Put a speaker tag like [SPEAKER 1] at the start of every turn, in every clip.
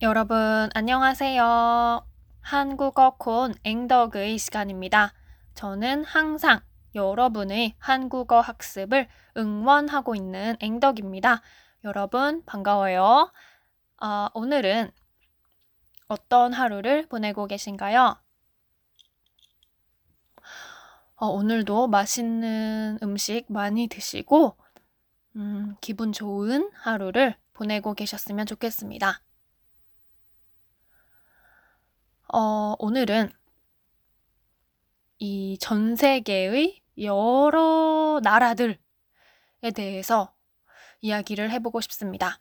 [SPEAKER 1] 여러분, 안녕하세요. 한국어 콘 앵덕의 시간입니다. 저는 항상 여러분의 한국어 학습을 응원하고 있는 앵덕입니다. 여러분, 반가워요. 어, 오늘은 어떤 하루를 보내고 계신가요? 어, 오늘도 맛있는 음식 많이 드시고, 음, 기분 좋은 하루를 보내고 계셨으면 좋겠습니다. 어, 오늘은 이 전 세계의 여러 나라들에 대해서 이야기를 해보고 싶습니다.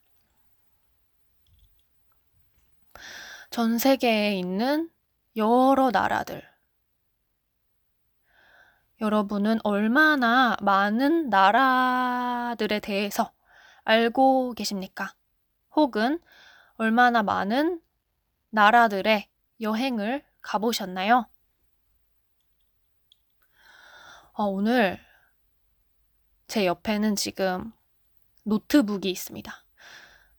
[SPEAKER 1] 전 세계에 있는 여러 나라들. 여러분은 얼마나 많은 나라들에 대해서 알고 계십니까? 혹은 얼마나 많은 나라들의 여행을 가보셨나요? 어, 오늘 제 옆에는 지금 노트북이 있습니다.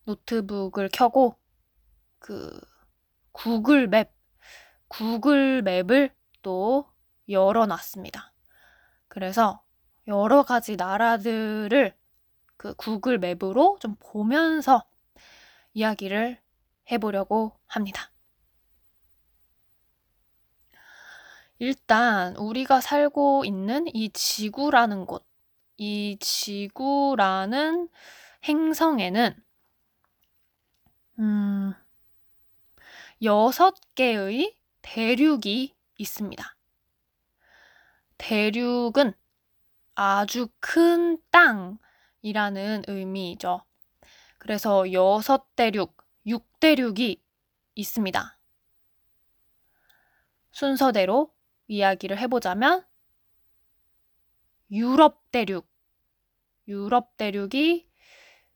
[SPEAKER 1] 노트북을 켜고 그 구글 map, 구글 맵을 또 열어놨습니다. 그래서 여러 가지 나라들을 그 구글 맵으로 좀 보면서 이야기를 해보려고 합니다. 일단 우리가 살고 있는 이 지구라는 곳, 이 지구라는 행성에는 음, 여섯 개의 대륙이 있습니다. 대륙은 아주 큰 땅이라는 의미죠. 그래서 여섯 대륙, 육 대륙이 있습니다. 순서대로 이야기를 해보자면 유럽 대륙, 유럽 대륙이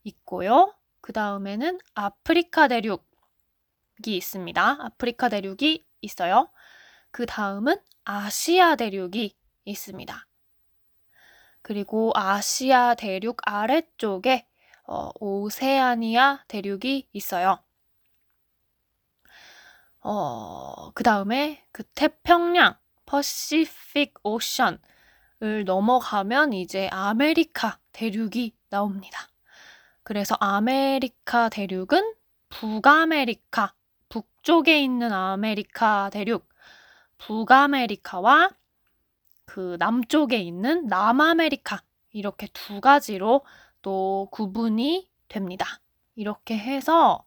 [SPEAKER 1] 있고요. 그 다음에는 아프리카 대륙이 있습니다. 아프리카 대륙이 있어요. 그 다음은 아시아 대륙이 있습니다. 그리고 아시아 대륙 아래쪽에 어, 오세아니아 대륙이 있어요. 어, 그 다음에 그 태평양 Pacific Ocean을 넘어가면 이제 아메리카 대륙이 나옵니다. 그래서 아메리카 대륙은 북아메리카, 북쪽에 있는 아메리카 대륙, 북아메리카와 그 남쪽에 있는 남아메리카 이렇게 두 가지로 또 구분이 됩니다. 이렇게 해서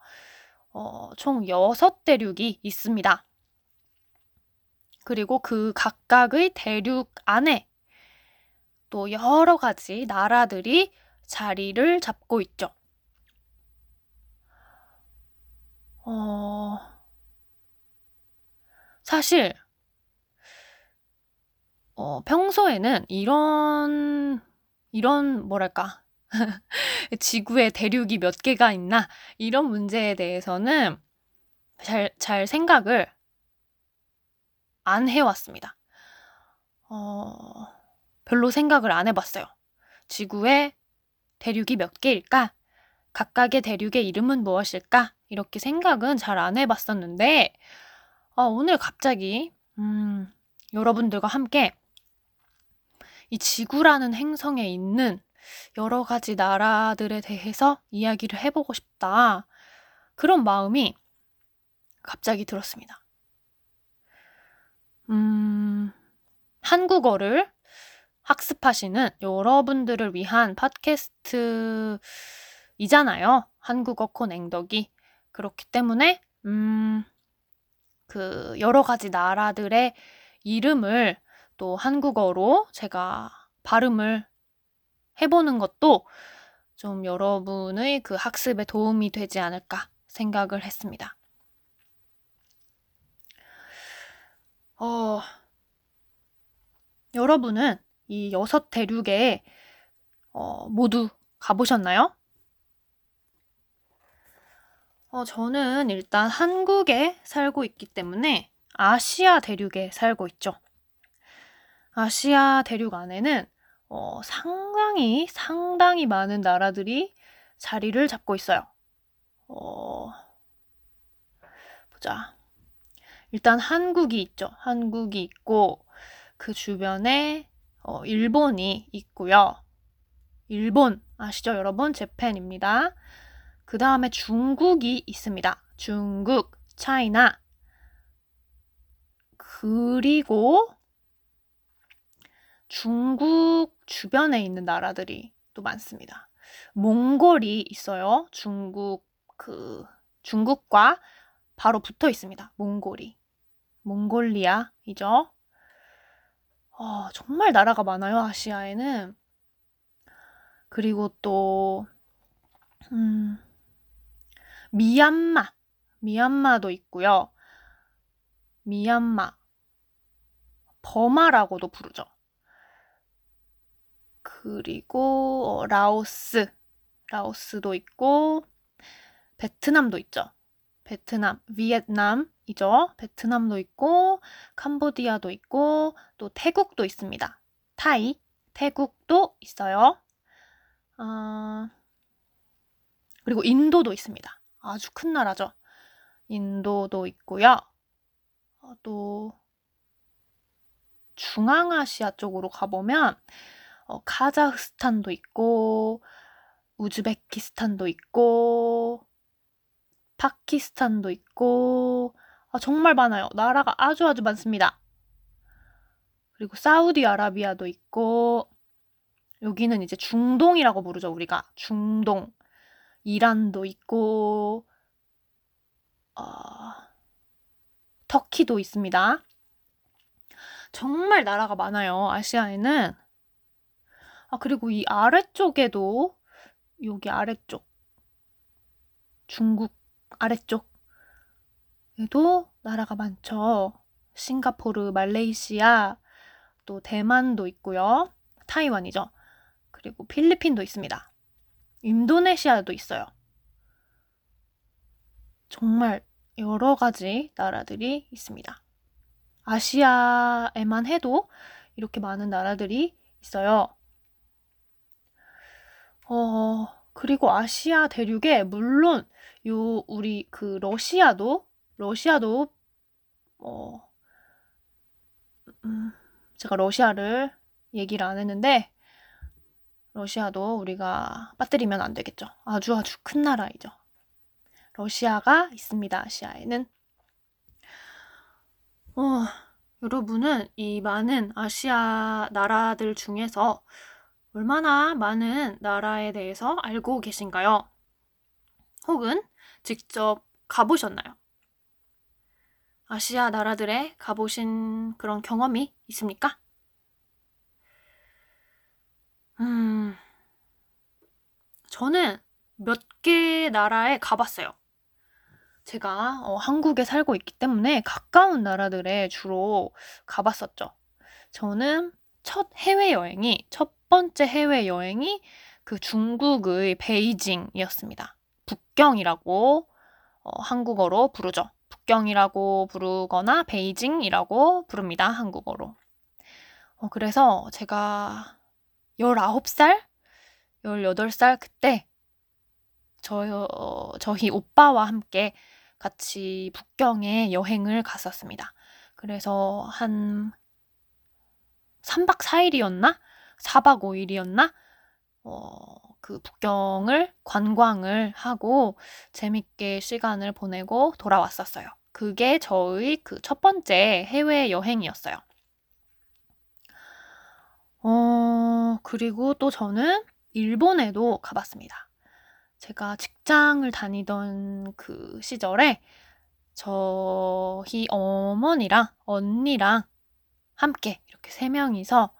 [SPEAKER 1] 어, 총 6대륙이 있습니다. 그리고 그 각각의 대륙 안에 또 여러 가지 나라들이 자리를 잡고 있죠. 어, 사실, 어, 평소에는 이런, 이런, 뭐랄까, 지구에 대륙이 몇 개가 있나, 이런 문제에 대해서는 잘, 잘 생각을 안 해왔습니다. 어, 별로 생각을 안 해봤어요. 지구에 대륙이 몇 개일까? 각각의 대륙의 이름은 무엇일까? 이렇게 생각은 잘 안 해봤었는데, 어, 오늘 갑자기, 음, 여러분들과 함께 이 지구라는 행성에 있는 여러 가지 나라들에 대해서 이야기를 해보고 싶다. 그런 마음이 갑자기 들었습니다. 음, 한국어를 학습하시는 여러분들을 위한 팟캐스트이잖아요. 한국어 콘 앵덕이. 그렇기 때문에, 음, 그, 여러 가지 나라들의 이름을 또 한국어로 제가 발음을 해보는 것도 좀 여러분의 그 학습에 도움이 되지 않을까 생각을 했습니다. 어, 여러분은 이 여섯 대륙에 어, 모두 가보셨나요? 어, 저는 일단 한국에 살고 있기 때문에 아시아 대륙에 살고 있죠. 아시아 대륙 안에는 어, 상당히 상당히 많은 나라들이 자리를 잡고 있어요. 어, 보자. 일단 한국이 있죠. 한국이 있고 그 주변에 어, 일본이 있고요. 일본 아시죠, 여러분? 재팬입니다. 그 다음에 중국이 있습니다. 중국, 차이나. 그리고 중국 주변에 있는 나라들이 또 많습니다. 몽골이 있어요. 중국 그 중국과 바로 붙어 있습니다. 몽골이. 몽골리아이죠. 어, 정말 나라가 많아요, 아시아에는. 그리고 또, 음, 미얀마. 미얀마도 있고요. 미얀마. 버마라고도 부르죠. 그리고 어, 라오스. 라오스도 있고, 베트남도 있죠. 베트남, 비엔남 이죠. 베트남도 있고, 캄보디아도 있고, 또 태국도 있습니다. 타이, 태국도 있어요. 어, 그리고 인도도 있습니다. 아주 큰 나라죠. 인도도 있고요. 어, 또 중앙아시아 쪽으로 가보면 어, 카자흐스탄도 있고 우즈베키스탄도 있고 파키스탄도 있고 아, 정말 많아요. 나라가 아주 아주 많습니다. 그리고 사우디아라비아도 있고 여기는 이제 중동이라고 부르죠, 우리가. 중동. 이란도 있고 어, 터키도 있습니다. 정말 나라가 많아요. 아시아에는. 아, 그리고 이 아래쪽에도 여기 아래쪽 중국 아래쪽 에도 나라가 많죠. 싱가포르, 말레이시아, 또 대만도 있고요. 타이완이죠. 그리고 필리핀도 있습니다. 인도네시아도 있어요. 정말 여러 가지 나라들이 있습니다. 아시아에만 해도 이렇게 많은 나라들이 있어요. 어, 그리고 아시아 대륙에 물론 요 우리 그 러시아도 러시아도 어 음, 제가 러시아를 얘기를 안 했는데 러시아도 우리가 빠뜨리면 안 되겠죠. 아주 아주 큰 나라이죠. 러시아가 있습니다. 아시아에는. 어, 여러분은 이 많은 아시아 나라들 중에서 얼마나 많은 나라에 대해서 알고 계신가요? 혹은 직접 가보셨나요? 아시아 나라들에 가보신 그런 경험이 있습니까? 음, 저는 몇 개 나라에 가봤어요. 제가 어, 한국에 살고 있기 때문에 가까운 나라들에 주로 가봤었죠. 저는 첫 해외여행이, 첫 번째 해외여행이 그 중국의 베이징이었습니다. 북경이라고 어, 한국어로 부르죠. 북경이라고 부르거나 베이징이라고 부릅니다. 한국어로. 어, 그래서 제가 19살? 18살 그때 저, 어, 저희 오빠와 함께 같이 북경에 여행을 갔었습니다. 그래서 한 3박 4일이었나? 4박 5일이었나? 어, 그 북경을 관광을 하고 재밌게 시간을 보내고 돌아왔었어요. 그게 저의 그 첫 번째 해외 여행이었어요. 어, 그리고 또 저는 일본에도 가봤습니다. 제가 직장을 다니던 그 시절에 저희 어머니랑 언니랑 함께 이렇게 세 명이서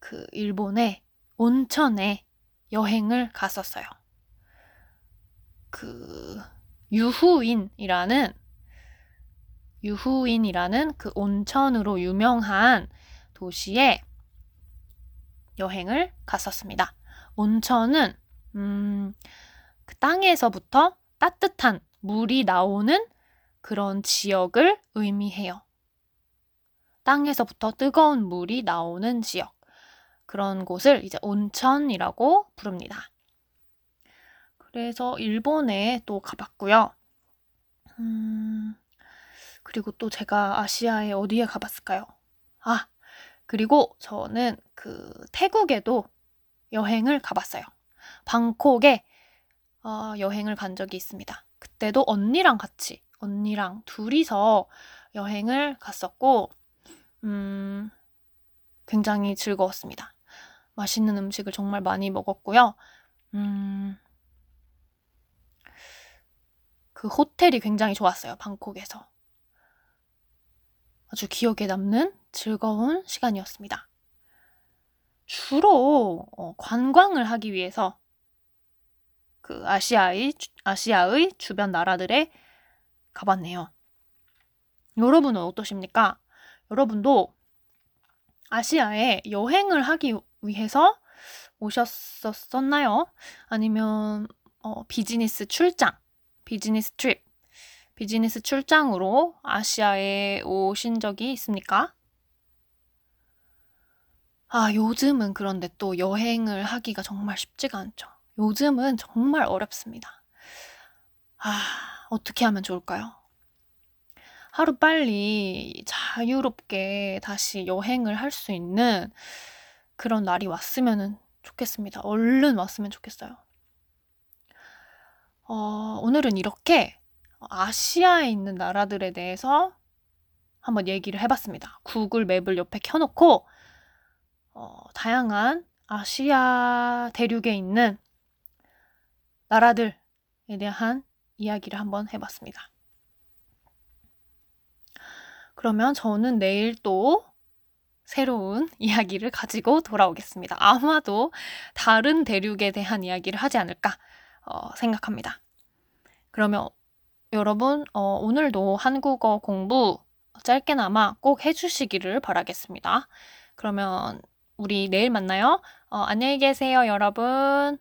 [SPEAKER 1] 그 일본의 온천에 여행을 갔었어요. 그 유후인이라는 유후인이라는 그 온천으로 유명한 도시에 여행을 갔었습니다. 온천은 음, 그 땅에서부터 따뜻한 물이 나오는 그런 지역을 의미해요. 땅에서부터 뜨거운 물이 나오는 지역. 그런 곳을 이제 온천이라고 부릅니다. 그래서 일본에 또 가봤고요. 음, 그리고 또 제가 아시아에 어디에 가봤을까요? 아, 그리고 저는 그 태국에도 여행을 가봤어요. 방콕에 어, 여행을 간 적이 있습니다. 그때도 언니랑 같이, 언니랑 둘이서 여행을 갔었고, 음, 굉장히 즐거웠습니다. 맛있는 음식을 정말 많이 먹었고요. 음, 그 호텔이 굉장히 좋았어요. 방콕에서. 아주 기억에 남는 즐거운 시간이었습니다. 주로 어, 관광을 하기 위해서 그 아시아의 아시아의 주변 나라들에 가봤네요. 여러분은 어떠십니까? 여러분도 아시아에 여행을 하기 위해서 오셨었나요? 아니면 어, 비즈니스 출장, 비즈니스 트립, 비즈니스 출장으로 아시아에 오신 적이 있습니까? 아, 요즘은 그런데 또 여행을 하기가 정말 쉽지가 않죠. 요즘은 정말 어렵습니다. 아, 어떻게 하면 좋을까요? 하루 빨리 자유롭게 다시 여행을 할 수 있는 그런 날이 왔으면 좋겠습니다. 얼른 왔으면 좋겠어요. 어, 오늘은 이렇게 아시아에 있는 나라들에 대해서 한번 얘기를 해봤습니다. 구글 맵을 옆에 켜놓고 어, 다양한 아시아 대륙에 있는 나라들에 대한 이야기를 한번 해봤습니다. 그러면 저는 내일 또 새로운 이야기를 가지고 돌아오겠습니다. 아마도 다른 대륙에 대한 이야기를 하지 않을까 어, 생각합니다. 그러면 여러분 어, 오늘도 한국어 공부 짧게나마 꼭 해주시기를 바라겠습니다. 그러면 우리 내일 만나요. 어, 안녕히 계세요, 여러분.